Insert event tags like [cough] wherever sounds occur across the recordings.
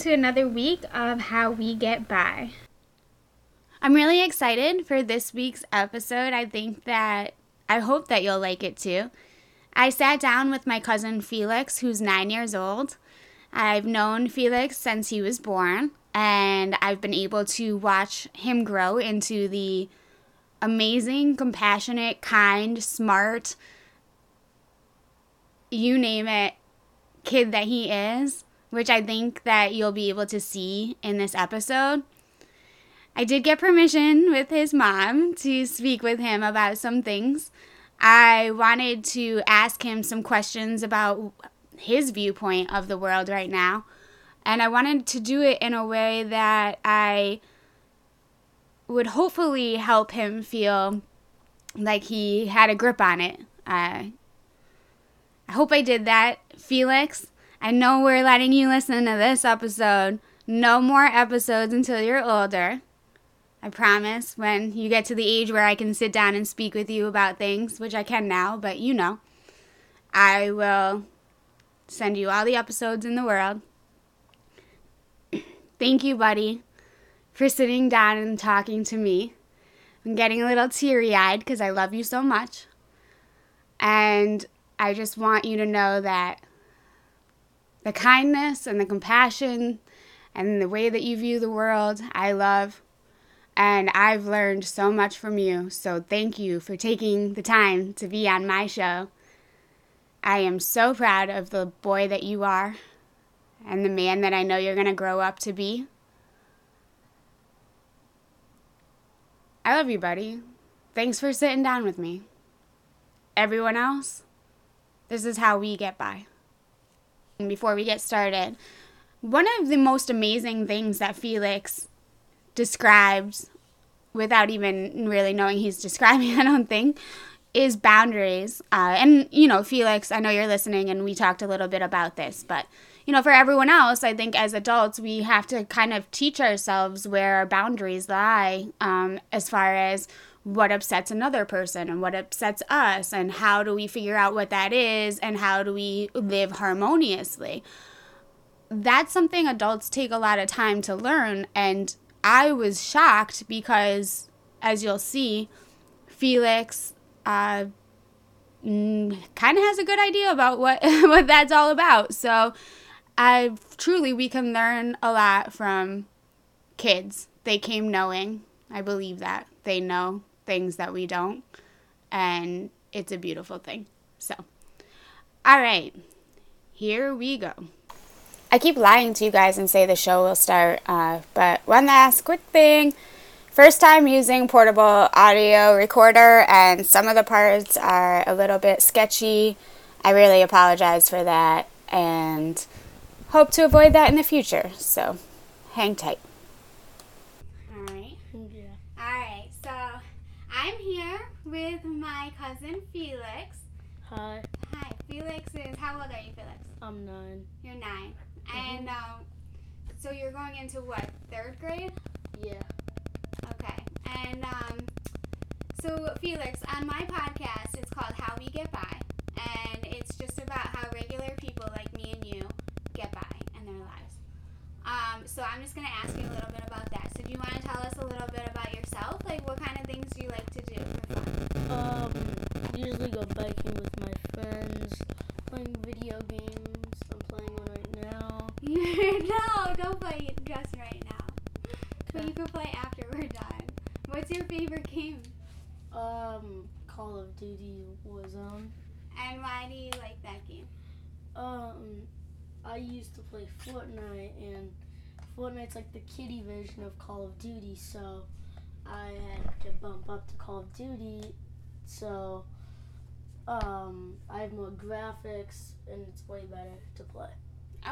to another week of How We Get By. I'm really excited for this week's episode. I think that I hope that you'll like it too. I sat down with my cousin Felix, who's nine years old. I've known Felix since he was born, and I've been able to watch him grow into the amazing, compassionate, kind, smart, you name it, kid that he is, which I think that you'll be able to see in this episode. I did get permission with his mom to speak with him about some things. I wanted to ask him some questions about his viewpoint of the world right now. And I wanted to do it in a way that I would hopefully help him feel like he had a grip on it. Uh, I hope I did that, Felix. I know we're letting you listen to this episode. No more episodes until you're older. I promise when you get to the age where I can sit down and speak with you about things, which I can now, but you know, I will send you all the episodes in the world. [clears throat] Thank you, buddy, for sitting down and talking to me. I'm getting a little teary eyed because I love you so much. And I just want you to know that the kindness and the compassion and the way that you view the world, I love. And I've learned so much from you. So thank you for taking the time to be on my show. I am so proud of the boy that you are and the man that I know you're going to grow up to be. I love you, buddy. Thanks for sitting down with me. Everyone else, this is how we get by. Before we get started, one of the most amazing things that Felix describes without even really knowing he's [laughs] describing, I don't think, is boundaries. Uh, and, you know, Felix, I know you're listening and we talked a little bit about this, but, you know, for everyone else, I think as adults, we have to kind of teach ourselves where our boundaries lie um, as far as what upsets another person and what upsets us and how do we figure out what that is and how do we live harmoniously. That's something adults take a lot of time to learn. And I was shocked because, as you'll see, Felix uh, mm, kind of has a good idea about what [laughs] what that's all about. So, I truly we can learn a lot from kids. They came knowing. I believe that they know things that we don't, and it's a beautiful thing. So, all right, here we go. I keep lying to you guys and say the show will start, uh, but one last quick thing. First time using portable audio recorder, and some of the parts are a little bit sketchy. I really apologize for that and hope to avoid that in the future. So, hang tight. Alright. Yeah. Alright, so I'm here with my cousin Felix. Hi, Hi, Felix is, how old are you, Felix? I'm nine. You're 9 And, um, so you're going into what, third grade? Yeah. Okay. And um, so Felix, on my podcast, it's called How We Get By, and it's just about how regular people like me and you get by in their lives. Um, so I'm just gonna ask you a little bit about that. So do you want to tell us a little bit about yourself? Like, what kind of things do you like to do for fun? Um, usually go biking with my friends, playing video games. I'm playing one right now. [laughs] no, don't play just right now. But you can play after we're done. What's your favorite game? Um, Call of Duty Warzone. And why do you like that game? Um, I used to play Fortnite, and Fortnite's like the kiddie version of Call of Duty, so I had to bump up to Call of Duty. So, um, I have more graphics, and it's way better to play.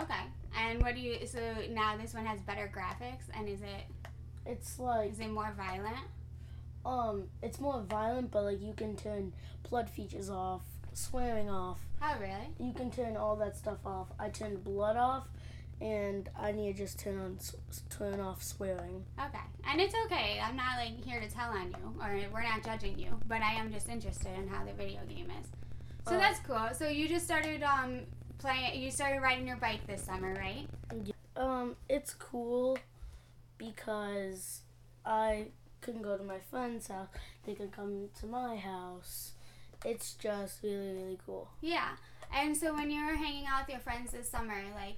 Okay. And what do you? So now this one has better graphics, and is it It's like is it more violent? Um, it's more violent, but like you can turn blood features off, swearing off. Oh really? You can turn all that stuff off. I turned blood off, and I need to just turn on turn off swearing. Okay. And it's okay. I'm not like here to tell on you, or we're not judging you, but I am just interested in how the video game is. So Uh, that's cool. So you just started um playing. You started riding your bike this summer, right? Um, it's cool because I can go to my friend's house. They can come to my house. It's just really, really cool. Yeah. And so when you were hanging out with your friends this summer, like,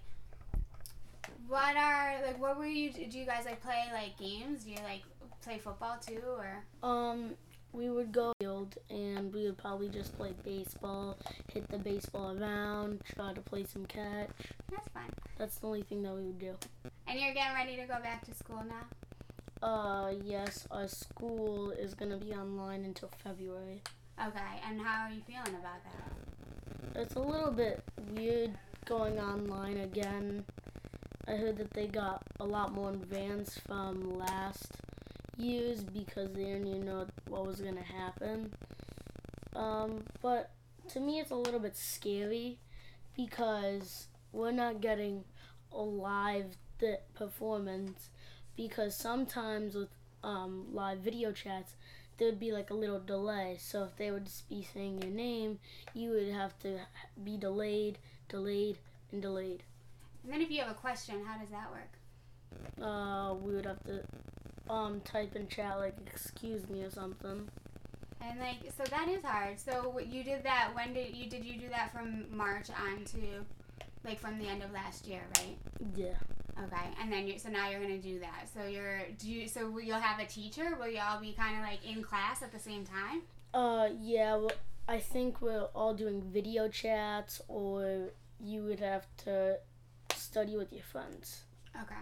what are like what were you? Do you guys like play like games? Do you like play football too, or? Um, we would go field and we would probably just play baseball, hit the baseball around, try to play some catch. That's fun. That's the only thing that we would do. And you're getting ready to go back to school now. Uh, yes, our school is gonna be online until February. Okay. And how are you feeling about that? It's a little bit weird going online again. I heard that they got a lot more advanced from last years because they didn't even know what was gonna happen. Um, but to me, it's a little bit scary because we're not getting a live th- performance. Because sometimes with um, live video chats, there'd be like a little delay. So if they would just be saying your name, you would have to be delayed, delayed, and delayed. And then if you have a question, how does that work? Uh, we would have to um type in chat like "excuse me" or something. And like, so that is hard. So you did that. When did you did you do that from March on to, like from the end of last year, right? Yeah. Okay. And then you so now you're gonna do that. So you're do you so you'll have a teacher? Will you all be kind of like in class at the same time? Uh, yeah. Well, I think we're all doing video chats, or you would have to study with your friends. Okay.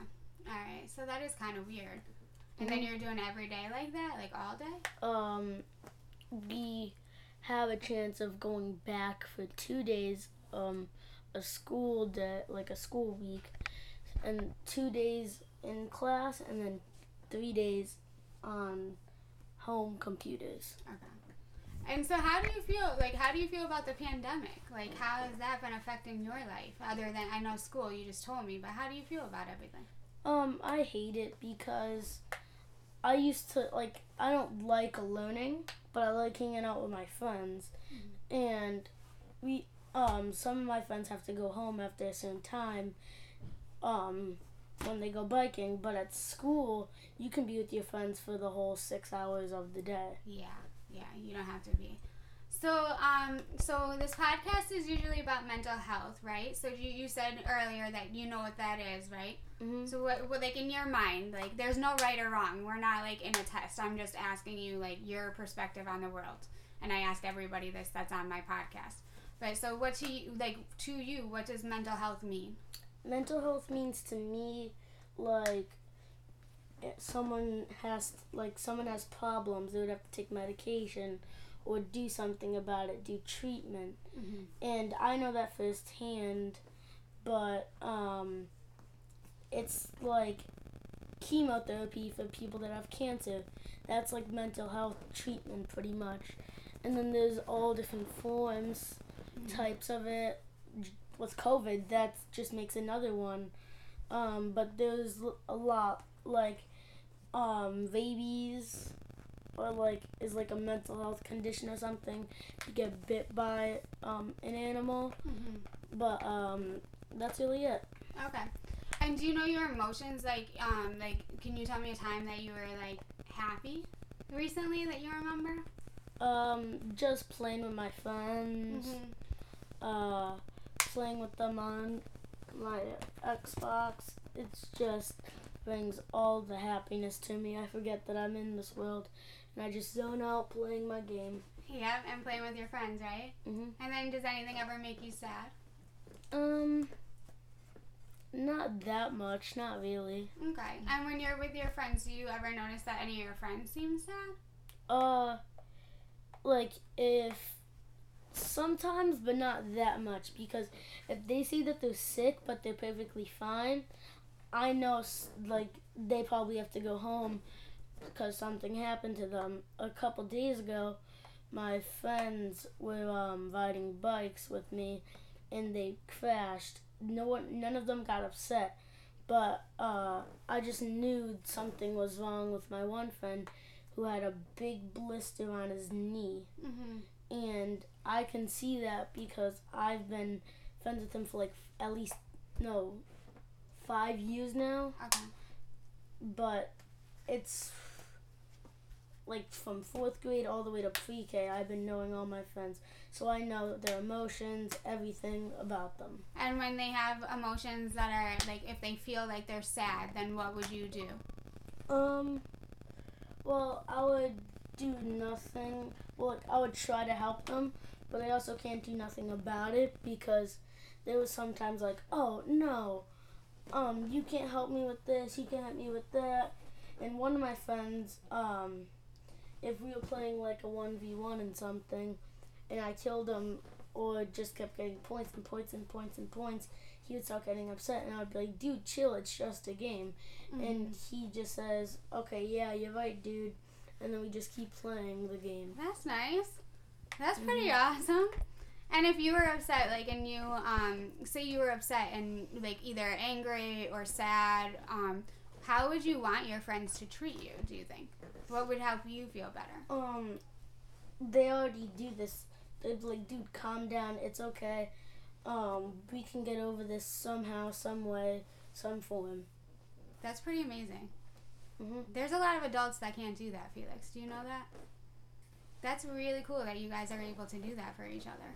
All right. So that is kind of weird. And then you're doing every day like that, like all day. Um, we have a chance of going back for two days. Um, a school day, like a school week, and two days in class, and then three days on home computers. And so, how do you feel? Like, how do you feel about the pandemic? Like, how has that been affecting your life? Other than I know school, you just told me, but how do you feel about everything? Um, I hate it because I used to like I don't like learning, but I like hanging out with my friends. And we um some of my friends have to go home after a certain time um when they go biking, but at school you can be with your friends for the whole 6 hours of the day. Yeah, yeah, you don't have to be. So, um, so this podcast is usually about mental health, right? So you, you said earlier that you know what that is, right? hmm So what, what, like in your mind, like there's no right or wrong. We're not like in a test. I'm just asking you like your perspective on the world, and I ask everybody this that's on my podcast. But so what to you, like to you, what does mental health mean? mental health means to me like someone has like someone has problems they would have to take medication or do something about it do treatment. Mm-hmm. and i know that firsthand but um it's like chemotherapy for people that have cancer. That's like mental health treatment pretty much. And then there's all different forms types of it. With COVID, that just makes another one. Um, but there's a lot like um, rabies, or like is like a mental health condition or something. You get bit by um, an animal, Mm-hmm. but um, that's really it. Okay. And do you know your emotions? Like, um, like, can you tell me a time that you were like happy recently that you remember? Um, just playing with my friends, uh, playing with them on my Xbox. It's just brings all the happiness to me. I forget that I'm in this world, and I just zone out playing my game. Yep, and playing with your friends, right? hmm And then does anything ever make you sad? Um, not that much, not really. Okay. And when you're with your friends, do you ever notice that any of your friends seem sad? Uh, like if sometimes, but not that much because if they see that they're sick but they're perfectly fine, I know like they probably have to go home because something happened to them. A couple days ago, my friends were um, riding bikes with me, and they crashed. No one, none of them got upset, but uh, I just knew something was wrong with my one friend who had a big blister on his knee. Mm-hmm. And I can see that because I've been friends with him for like at least, no, five years now, Okay. but it's like from fourth grade all the way to pre-K. I've been knowing all my friends, so I know their emotions, everything about them. And when they have emotions that are like, if they feel like they're sad, then what would you do? Um, well, I would do nothing. Well, I would try to help them, but I also can't do nothing about it because there was sometimes like, oh no, um, you can't help me with this, you can't help me with that. And one of my friends, um, if we were playing like a one v one and something, and I killed him or just kept getting points and points and points and points, he would start getting upset, and I would be like, dude, chill, it's just a game. And he just says, okay, yeah, you're right, dude. And then we just keep playing the game. That's nice. That's pretty awesome. And if you were upset, like, and you, um, say you were upset and like either angry or sad, um, how would you want your friends to treat you? Do you think? What would help you feel better? Um, they already do this. They're like, dude, calm down. It's okay. Um, we can get over this somehow, some way, some form. That's pretty amazing. Mhm. There's a lot of adults that can't do that, Felix. Do you know that? That's really cool that you guys are able to do that for each other.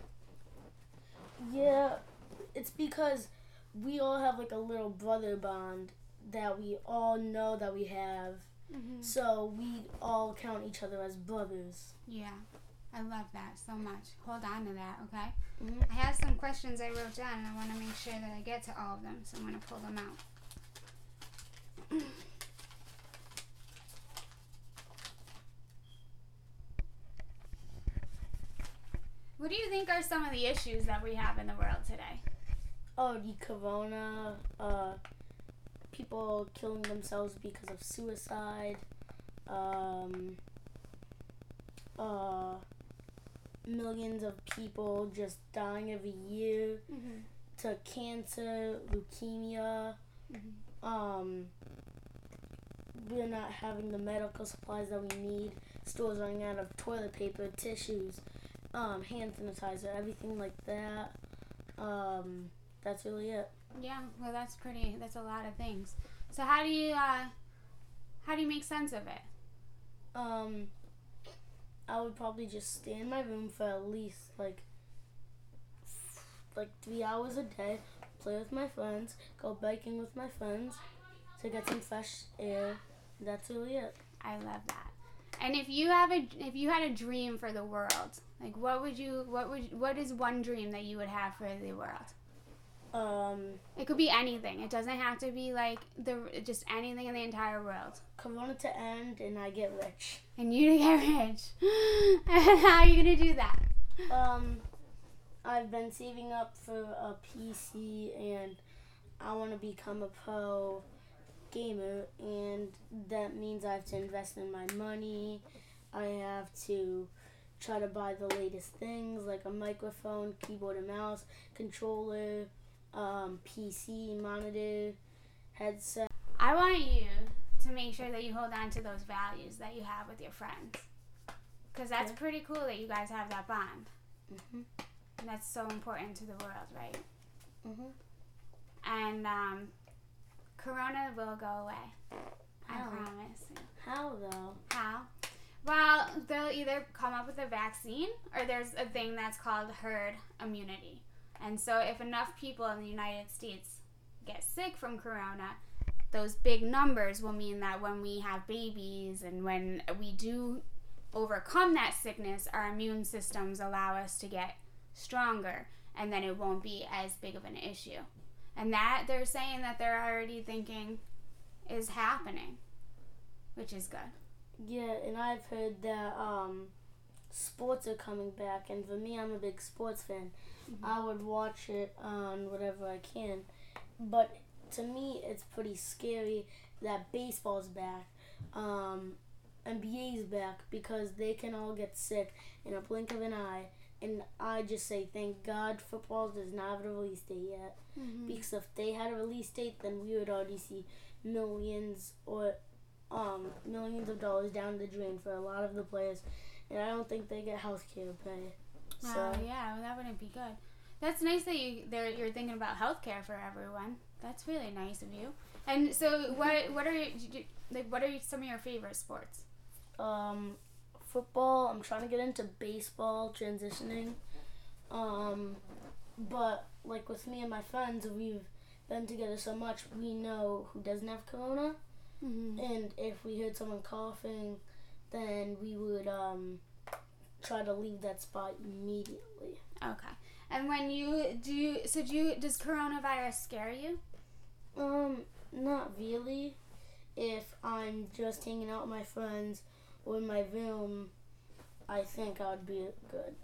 Yeah, it's because we all have like a little brother bond that we all know that we have. Mm-hmm. So we all count each other as brothers. Yeah, I love that so much. Hold on to that, okay? Mhm. I have some questions I wrote down, and I want to make sure that I get to all of them, so I'm going to pull them out. [clears throat] what do you think are some of the issues that we have in the world today? Oh, the corona, uh, people killing themselves because of suicide, um, uh, millions of people just dying every year Mm-hmm. to cancer, leukemia, um, we're not having the medical supplies that we need, stores running out of toilet paper, tissues, um, hand sanitizer, everything like that. Um, that's really it. Yeah, well, that's pretty. That's a lot of things. So how do you uh, how do you make sense of it? Um, I would probably just stay in my room for at least like like three hours a day, play with my friends, go biking with my friends to get some fresh air. That's really it. I love that. And if you have a if you had a dream for the world, like what would you what would what is one dream that you would have for the world? Um, It could be anything. It doesn't have to be like the just anything in the entire world. Corona to end and I get rich. And you to get rich. and [laughs] how are you gonna do that? Um, I've been saving up for a PC and I want to become a pro gamer, and that means I have to invest in my money. I have to try to buy the latest things like a microphone, keyboard and mouse, controller, um, PC, monitor, headset. I want you to make sure that you hold on to those values that you have with your friends. Because that's Okay. pretty cool that you guys have that bond. Mhm. And that's so important to the world, right? Mhm. And um, Corona will go away. I promise. How though? How? Well, they'll either come up with a vaccine or there's a thing that's called herd immunity. And so, if enough people in the United States get sick from corona, those big numbers will mean that when we have babies and when we do overcome that sickness, our immune systems allow us to get stronger and then it won't be as big of an issue. And that they're saying that they're already thinking is happening, which is good. Yeah, and I've heard that um, sports are coming back, and for me, I'm a big sports fan. I would watch it on whatever I can, but to me, it's pretty scary that baseball's back, um, NBA's back because they can all get sick in a blink of an eye. And I just say, thank God football does not have a release date yet. Because if they had a release date, then we would already see millions or um, millions of dollars down the drain for a lot of the players, and I don't think they get health care pay. So Oh yeah, well, that wouldn't be good. That's nice that you there you're thinking about healthcare for everyone That's really nice of you. And so, what what are you, like? What are some of your favorite sports? Um, football. I'm trying to get into baseball, transitioning. Um, but like with me and my friends, we've been together so much, we know who doesn't have corona. Mm-hmm. And if we heard someone coughing, then we would um, try to leave that spot immediately. Okay. And when you do, you, so do you, does coronavirus scare you? Um, not really. If I'm just hanging out with my friends or in my room, I think I would be good.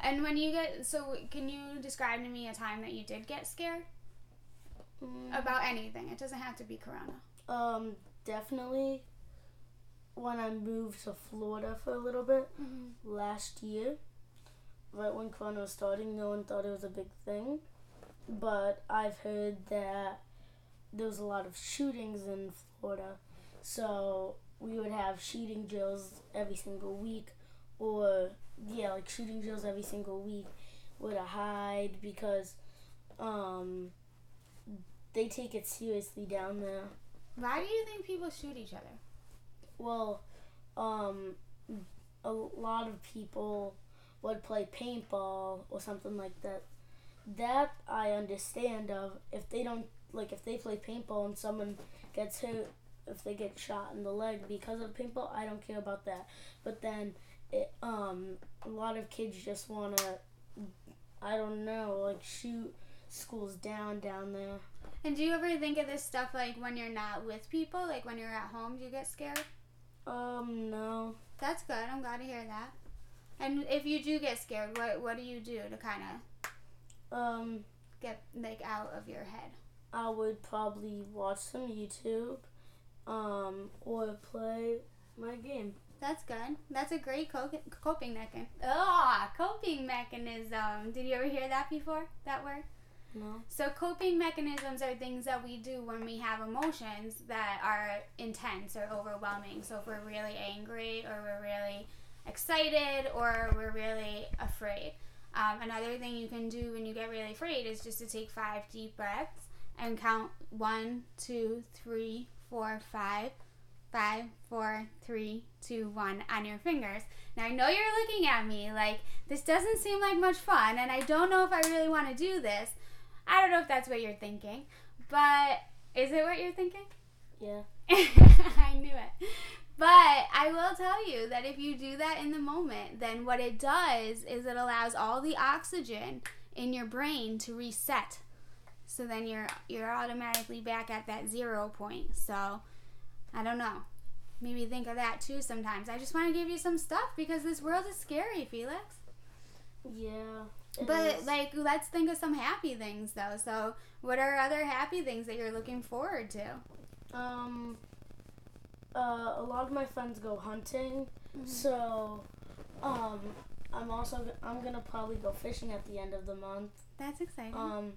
And when you get, so can you describe to me a time that you did get scared Mm, about anything? It doesn't have to be corona. um, definitely when I moved to Florida for a little bit Mm-hmm. last year, right when Corona was starting, no one thought it was a big thing. But I've heard that there was a lot of shootings in Florida, so we would have shooting drills every single week, or yeah, like shooting drills every single week, with a hide because um, they take it seriously down there. Why do you think people shoot each other? Well, um, a lot of people would play paintball or something like that. That I understand of. If they don't like, if they play paintball and someone gets hit, if they get shot in the leg because of paintball, I don't care about that. But then, it, um, a lot of kids just wanna, I don't know, like shoot schools down down there. And do you ever think of this stuff like when you're not with people, like when you're at home, do you get scared? Um, no. That's good. I'm glad to hear that. And if you do get scared, what what do you do to kind of Um, get like out of your head? I would probably watch some YouTube, um, or play my game. That's good. That's a great co- coping mechanism. Ah, coping mechanism. Did you ever hear that before? That word? No. So coping mechanisms are things that we do when we have emotions that are intense or overwhelming. So if we're really angry or we're really excited or we're really afraid. Um, another thing you can do when you get really afraid is just to take five deep breaths and count one, two, three, four, five, five, four, three, two, one on your fingers. Now I know you're looking at me like this doesn't seem like much fun, and I don't know if I really want to do this. I don't know if that's what you're thinking, but is it what you're thinking? Yeah. [laughs] I knew it. But I will tell you that if you do that in the moment, then what it does is it allows all the oxygen in your brain to reset. So then you're you're automatically back at that zero point. So I don't know. Maybe think of that too sometimes. I just want to give you some stuff because this world is scary, Felix. Yeah. It But is. like let's think of some happy things though. So what are other happy things that you're looking forward to? um, uh, a lot of my friends go hunting, so, um, I'm also I'm gonna probably go fishing at the end of the month. That's exciting. um,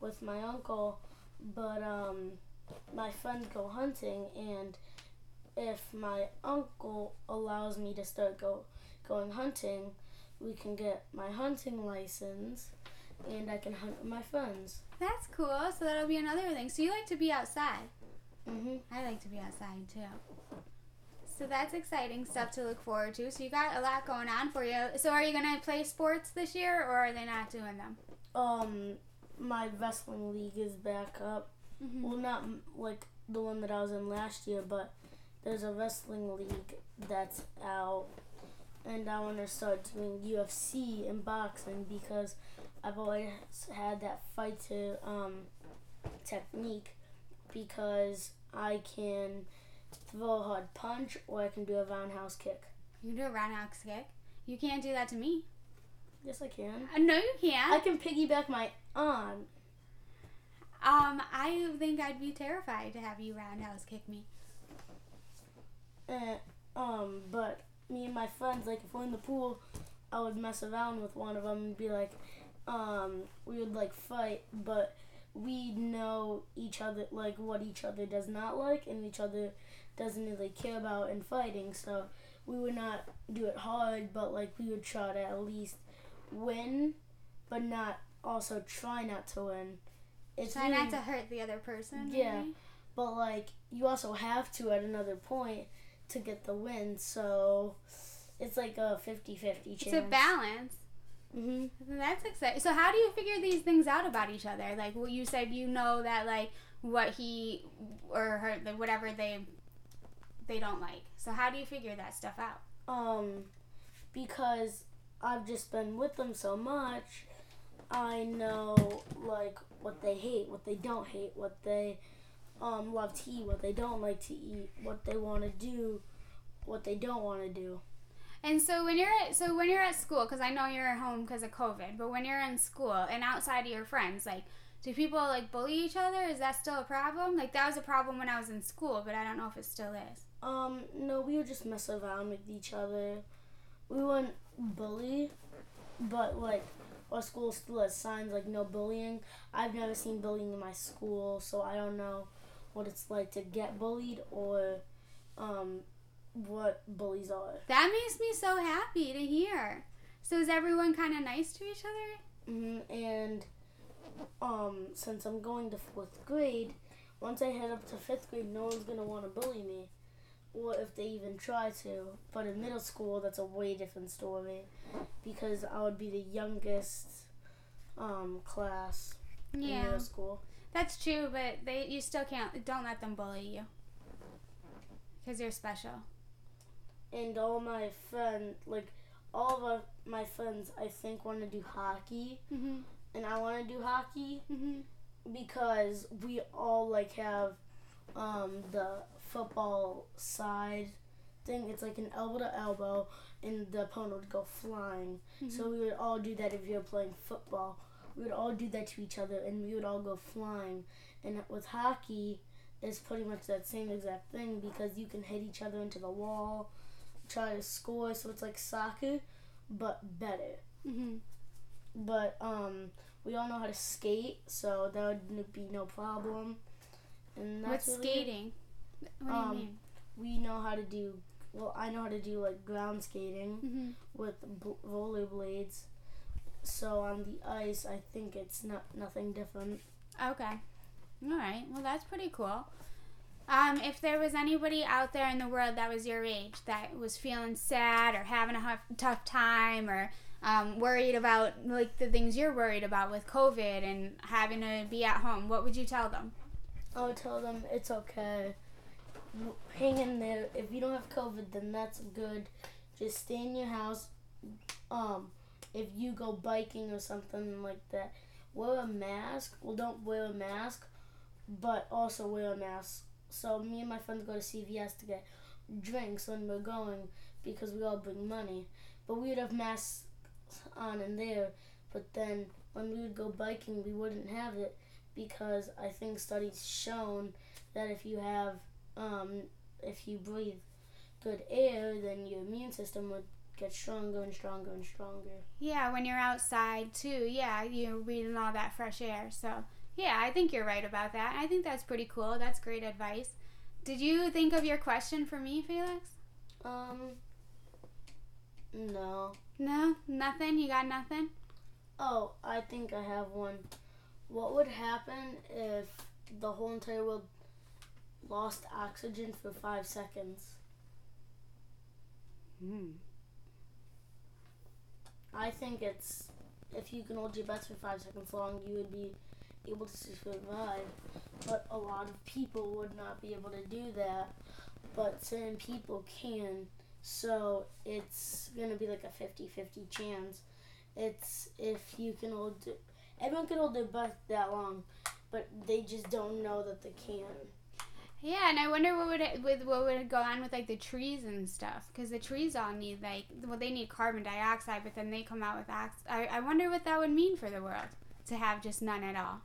with my uncle, but um, my friends go hunting, and if my uncle allows me to start go going hunting, we can get my hunting license, and I can hunt with my friends. That's cool. So that'll be another thing. So you like to be outside. Mhm. I like to be outside too. So that's exciting stuff to look forward to. So you got a lot going on for you. So are you gonna play sports this year, or are they not doing them? Um, my wrestling league is back up. Mhm. Well, not like the one that I was in last year, but there's a wrestling league that's out, and I want to start doing UFC and boxing because I've always had that fighter um, technique because I can throw a hard punch or I can do a roundhouse kick. You can do a roundhouse kick. You can't do that to me. Yes, I can. Uh, no, you can't. I can piggyback my aunt. Um, I think I'd be terrified to have you roundhouse kick me. And, um, but me and my friends, like if we're in the pool, I would mess around with one of them and be like, um, we would like fight, but we know each other, like what each other does not like, and each other doesn't really care about in fighting. So we would not do it hard, but like we would try to at least win, but not also try not to win. it's Try really, not to hurt the other person. Yeah. maybe? but like you also have to at another point to get the win. So it's like a 50-50 chance. It's a balance. hmm That's exciting. So how do you figure these things out about each other? Like what you said, you know that like what he or her, whatever they they don't like. So how do you figure that stuff out? Um, because I've just been with them so much, I know like what they hate, what they don't hate, what they um love to eat, what they don't like to eat, what they want to do, what they don't want to do. And so when you're at so when you're at school, because I know you're at home because of COVID, but when you're in school and outside of your friends, like do people like bully each other? Is that still a problem? Like that was a problem when I was in school, but I don't know if it still is. Um, no, we would just mess around with each other. We wouldn't bully, but like our school still has signs like no bullying. I've never seen bullying in my school, so I don't know what it's like to get bullied or um what bullies are. That makes me so happy to hear. So is everyone kind of nice to each other? hmm And um, since I'm going to fourth grade, once I head up to fifth grade, no one's gonna want to bully me, or if they even try to. But in middle school, that's a way different story, because I would be the youngest um, class in middle school. That's true, but they you still can't. Don't let them bully you. Cause you're special. And all my friends, like all of our, my friends, I think want to do hockey, Mhm. and I want to do hockey. Mhm. because we all like have um, the football side thing. It's like an elbow to elbow, and the opponent would go flying. So we would all do that if you were playing football. We would all do that to each other, and we would all go flying. And with hockey, it's pretty much that same exact thing because you can hit each other into the wall, try to score. So it's like soccer, but better Mhm. but um, we all know how to skate, so that would be no problem. And What's that's really it. skating? What do Um, you mean? We know how to do. Well, I know how to do like ground skating Mhm. with bl- rollerblades. So on the ice, I think it's not nothing different. Okay. All right. Well, that's pretty cool. Um, if there was anybody out there in the world that was your age that was feeling sad or having a huff, tough time or um, worried about like the things you're worried about with COVID and having to be at home, what would you tell them? I would tell them it's okay. Hang in there. If you don't have COVID, then that's good. Just stay in your house. Um, if you go biking or something like that, wear a mask. Well, don't wear a mask, but also wear a mask. So me and my friends go to CVS to get drinks when we're going because we all bring money. But we would have masks on in there. But then when we would go biking, we wouldn't have it because I think studies shown that if you have um, if you breathe good air, then your immune system would get stronger and stronger and stronger. Yeah, when you're outside too. Yeah, you're breathing all that fresh air. So, yeah, I think you're right about that. I think that's pretty cool. That's great advice. Did you think of your question for me, Felix? Um, no. No, nothing. You got nothing. Oh, I think I have one. What would happen if the whole entire world lost oxygen for five seconds? Hmm. I think it's if you can hold your breath for five seconds long, you would be able to survive. But a lot of people would not be able to do that. But certain people can. So it's going to be like a 50 50 chance. It's if you can hold. Everyone can hold their breath that long, but they just don't know that they can. Yeah, and I wonder what would it, with what would go on with like the trees and stuff, because the trees all need like well they need carbon dioxide, but then they come out with ox. I I wonder what that would mean for the world to have just none at all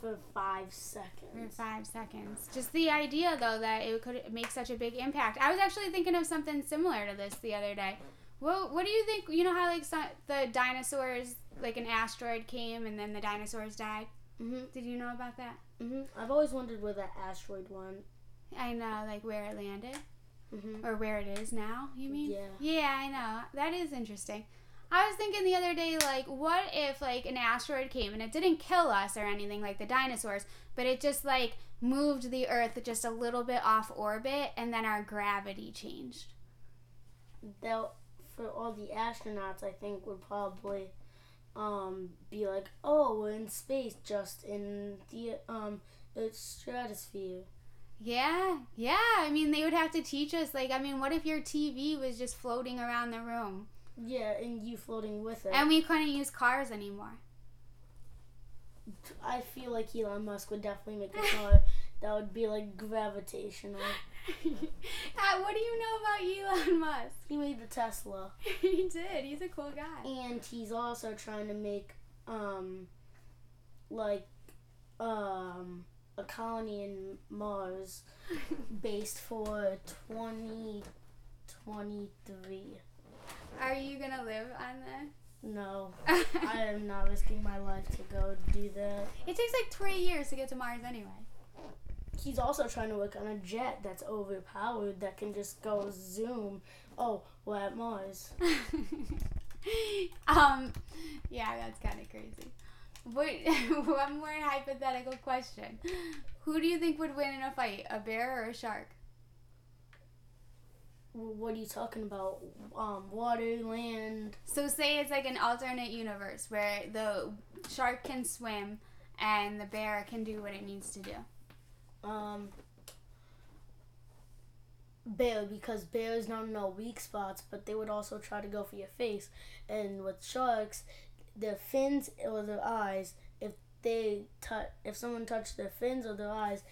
For five seconds. for five seconds. Just the idea though that it could make such a big impact. I was actually thinking of something similar to this the other day. What what do you think? You know how like some, the dinosaurs like an asteroid came and then the dinosaurs died. Hmm Did you know about that? hmm I've always wondered where that asteroid went. I know, like where it landed. hmm Or where it is now, you mean? Yeah. Yeah, I know. That is interesting. I was thinking the other day, like, what if like an asteroid came and it didn't kill us or anything like the dinosaurs, but it just like moved the Earth just a little bit off orbit, and then our gravity changed. They'll for all the astronauts, I think would probably um be like, oh, we're in space, just in the um the stratosphere. Yeah, yeah. I mean, they would have to teach us. Like, I mean, what if your TV was just floating around the room? Yeah, and you floating with it. And we couldn't use cars anymore. I feel like Elon Musk would definitely make a [laughs] car that would be like gravitational. [laughs] Uh, what do you know about Elon Musk? He made the Tesla, [laughs] he did. He's a cool guy. and he's also trying to make um like um a colony in Mars [laughs] based for twenty twenty three. Are you gonna live on there? No, I am not risking my life to go do that. It takes like three years to get to Mars anyway. He's also trying to work on a jet that's overpowered that can just go zoom. Oh, we're at Mars. [laughs] um, yeah, that's kind of crazy. Wait, [laughs] one more hypothetical question. Who do you think would win in a fight, a bear or a shark? What are you talking about? Um, water, land. So say it's like an alternate universe where the shark can swim and the bear can do what it needs to do. Um, bear because bears don't know weak spots, but they would also try to go for your face. And with sharks, their fins or their eyes, if they touch, if someone touched their fins or their eyes,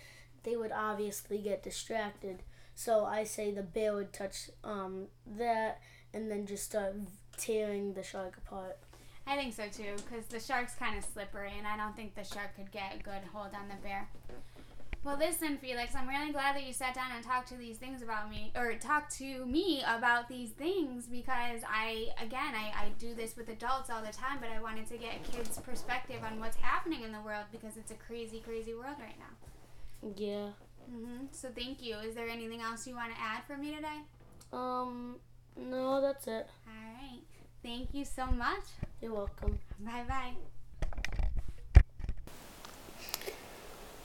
they would obviously get distracted. So I say the bear would touch um that and then just start tearing the shark apart. I think so too, because the shark's kind of slippery, and I don't think the shark could get a good hold on the bear. Well, listen, Felix, I'm really glad that you sat down and talked to these things about me, or talked to me about these things, because I, again, I, I do this with adults all the time, but I wanted to get a kid's perspective on what's happening in the world because it's a crazy, crazy world right now. Yeah. hmm So thank you. Is there anything else you want to add for me today? Um. No, that's it. All right. Thank you so much. You're welcome. Bye bye.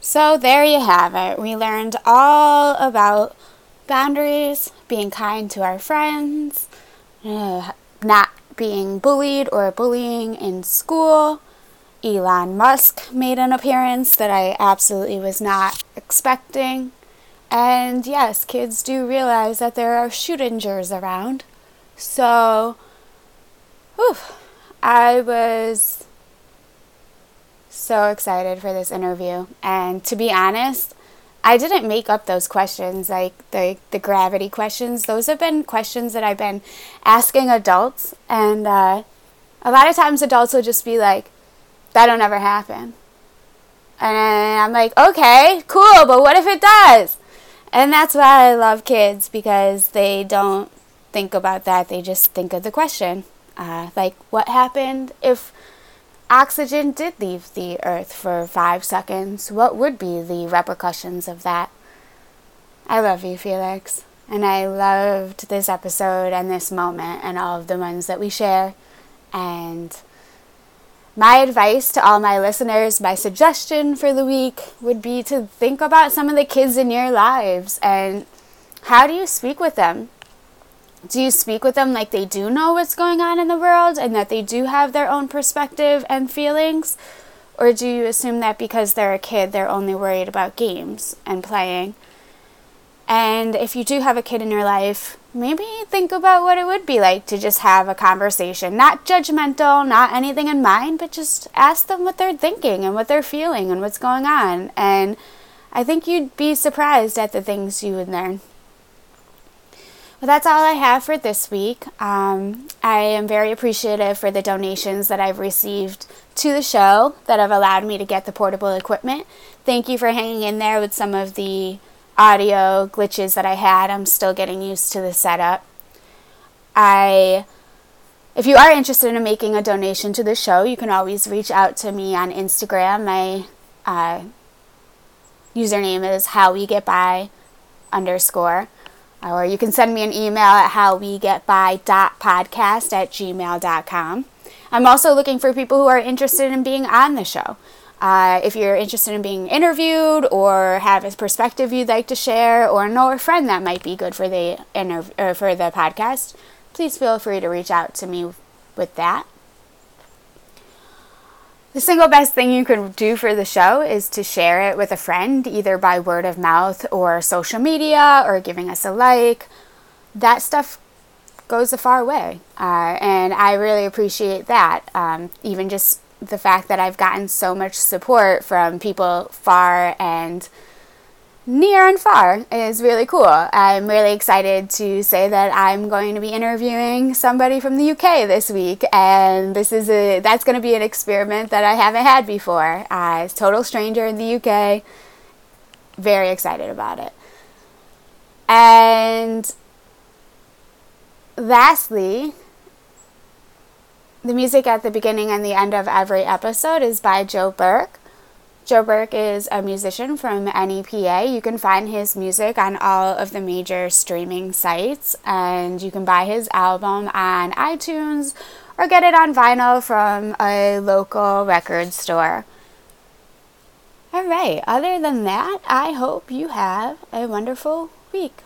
So there you have it. We learned all about boundaries, being kind to our friends, uh, not being bullied or bullying in school. Elon Musk made an appearance that I absolutely was not expecting. And yes, kids do realize that there are shootingers around. So, whew, I was so excited for this interview. And to be honest, I didn't make up those questions, like the, the gravity questions. Those have been questions that I've been asking adults. And uh, a lot of times adults will just be like, that'll never happen. And I'm like, okay, cool, but what if it does? And that's why I love kids because they don't think about that. They just think of the question. Uh, like, what happened if oxygen did leave the earth for five seconds? What would be the repercussions of that? I love you, Felix. And I loved this episode and this moment and all of the ones that we share. And my advice to all my listeners, my suggestion for the week would be to think about some of the kids in your lives and how do you speak with them? Do you speak with them like they do know what's going on in the world and that they do have their own perspective and feelings? Or do you assume that because they're a kid, they're only worried about games and playing? And if you do have a kid in your life, maybe think about what it would be like to just have a conversation. Not judgmental, not anything in mind, but just ask them what they're thinking and what they're feeling and what's going on. And I think you'd be surprised at the things you would learn. Well, that's all I have for this week. Um, I am very appreciative for the donations that I've received to the show that have allowed me to get the portable equipment. Thank you for hanging in there with some of the audio glitches that I had. I'm still getting used to the setup. I if you are interested in making a donation to the show, you can always reach out to me on Instagram. My uh, username is how we get by underscore. Or you can send me an email at howwegetby.podcast at gmail.com. I'm also looking for people who are interested in being on the show. Uh, if you're interested in being interviewed or have a perspective you'd like to share or know a friend that might be good for the interv- or for the podcast, please feel free to reach out to me with that. The single best thing you can do for the show is to share it with a friend, either by word of mouth or social media or giving us a like. That stuff goes a far way. Uh, and I really appreciate that. Um, even just the fact that I've gotten so much support from people far and near and far is really cool. I'm really excited to say that I'm going to be interviewing somebody from the UK this week, and this is a that's going to be an experiment that I haven't had before. Uh, total stranger in the UK. Very excited about it. And lastly, the music at the beginning and the end of every episode is by Joe Burke. Joe Burke is a musician from NEPA. You can find his music on all of the major streaming sites, and you can buy his album on iTunes or get it on vinyl from a local record store. All right, other than that, I hope you have a wonderful week.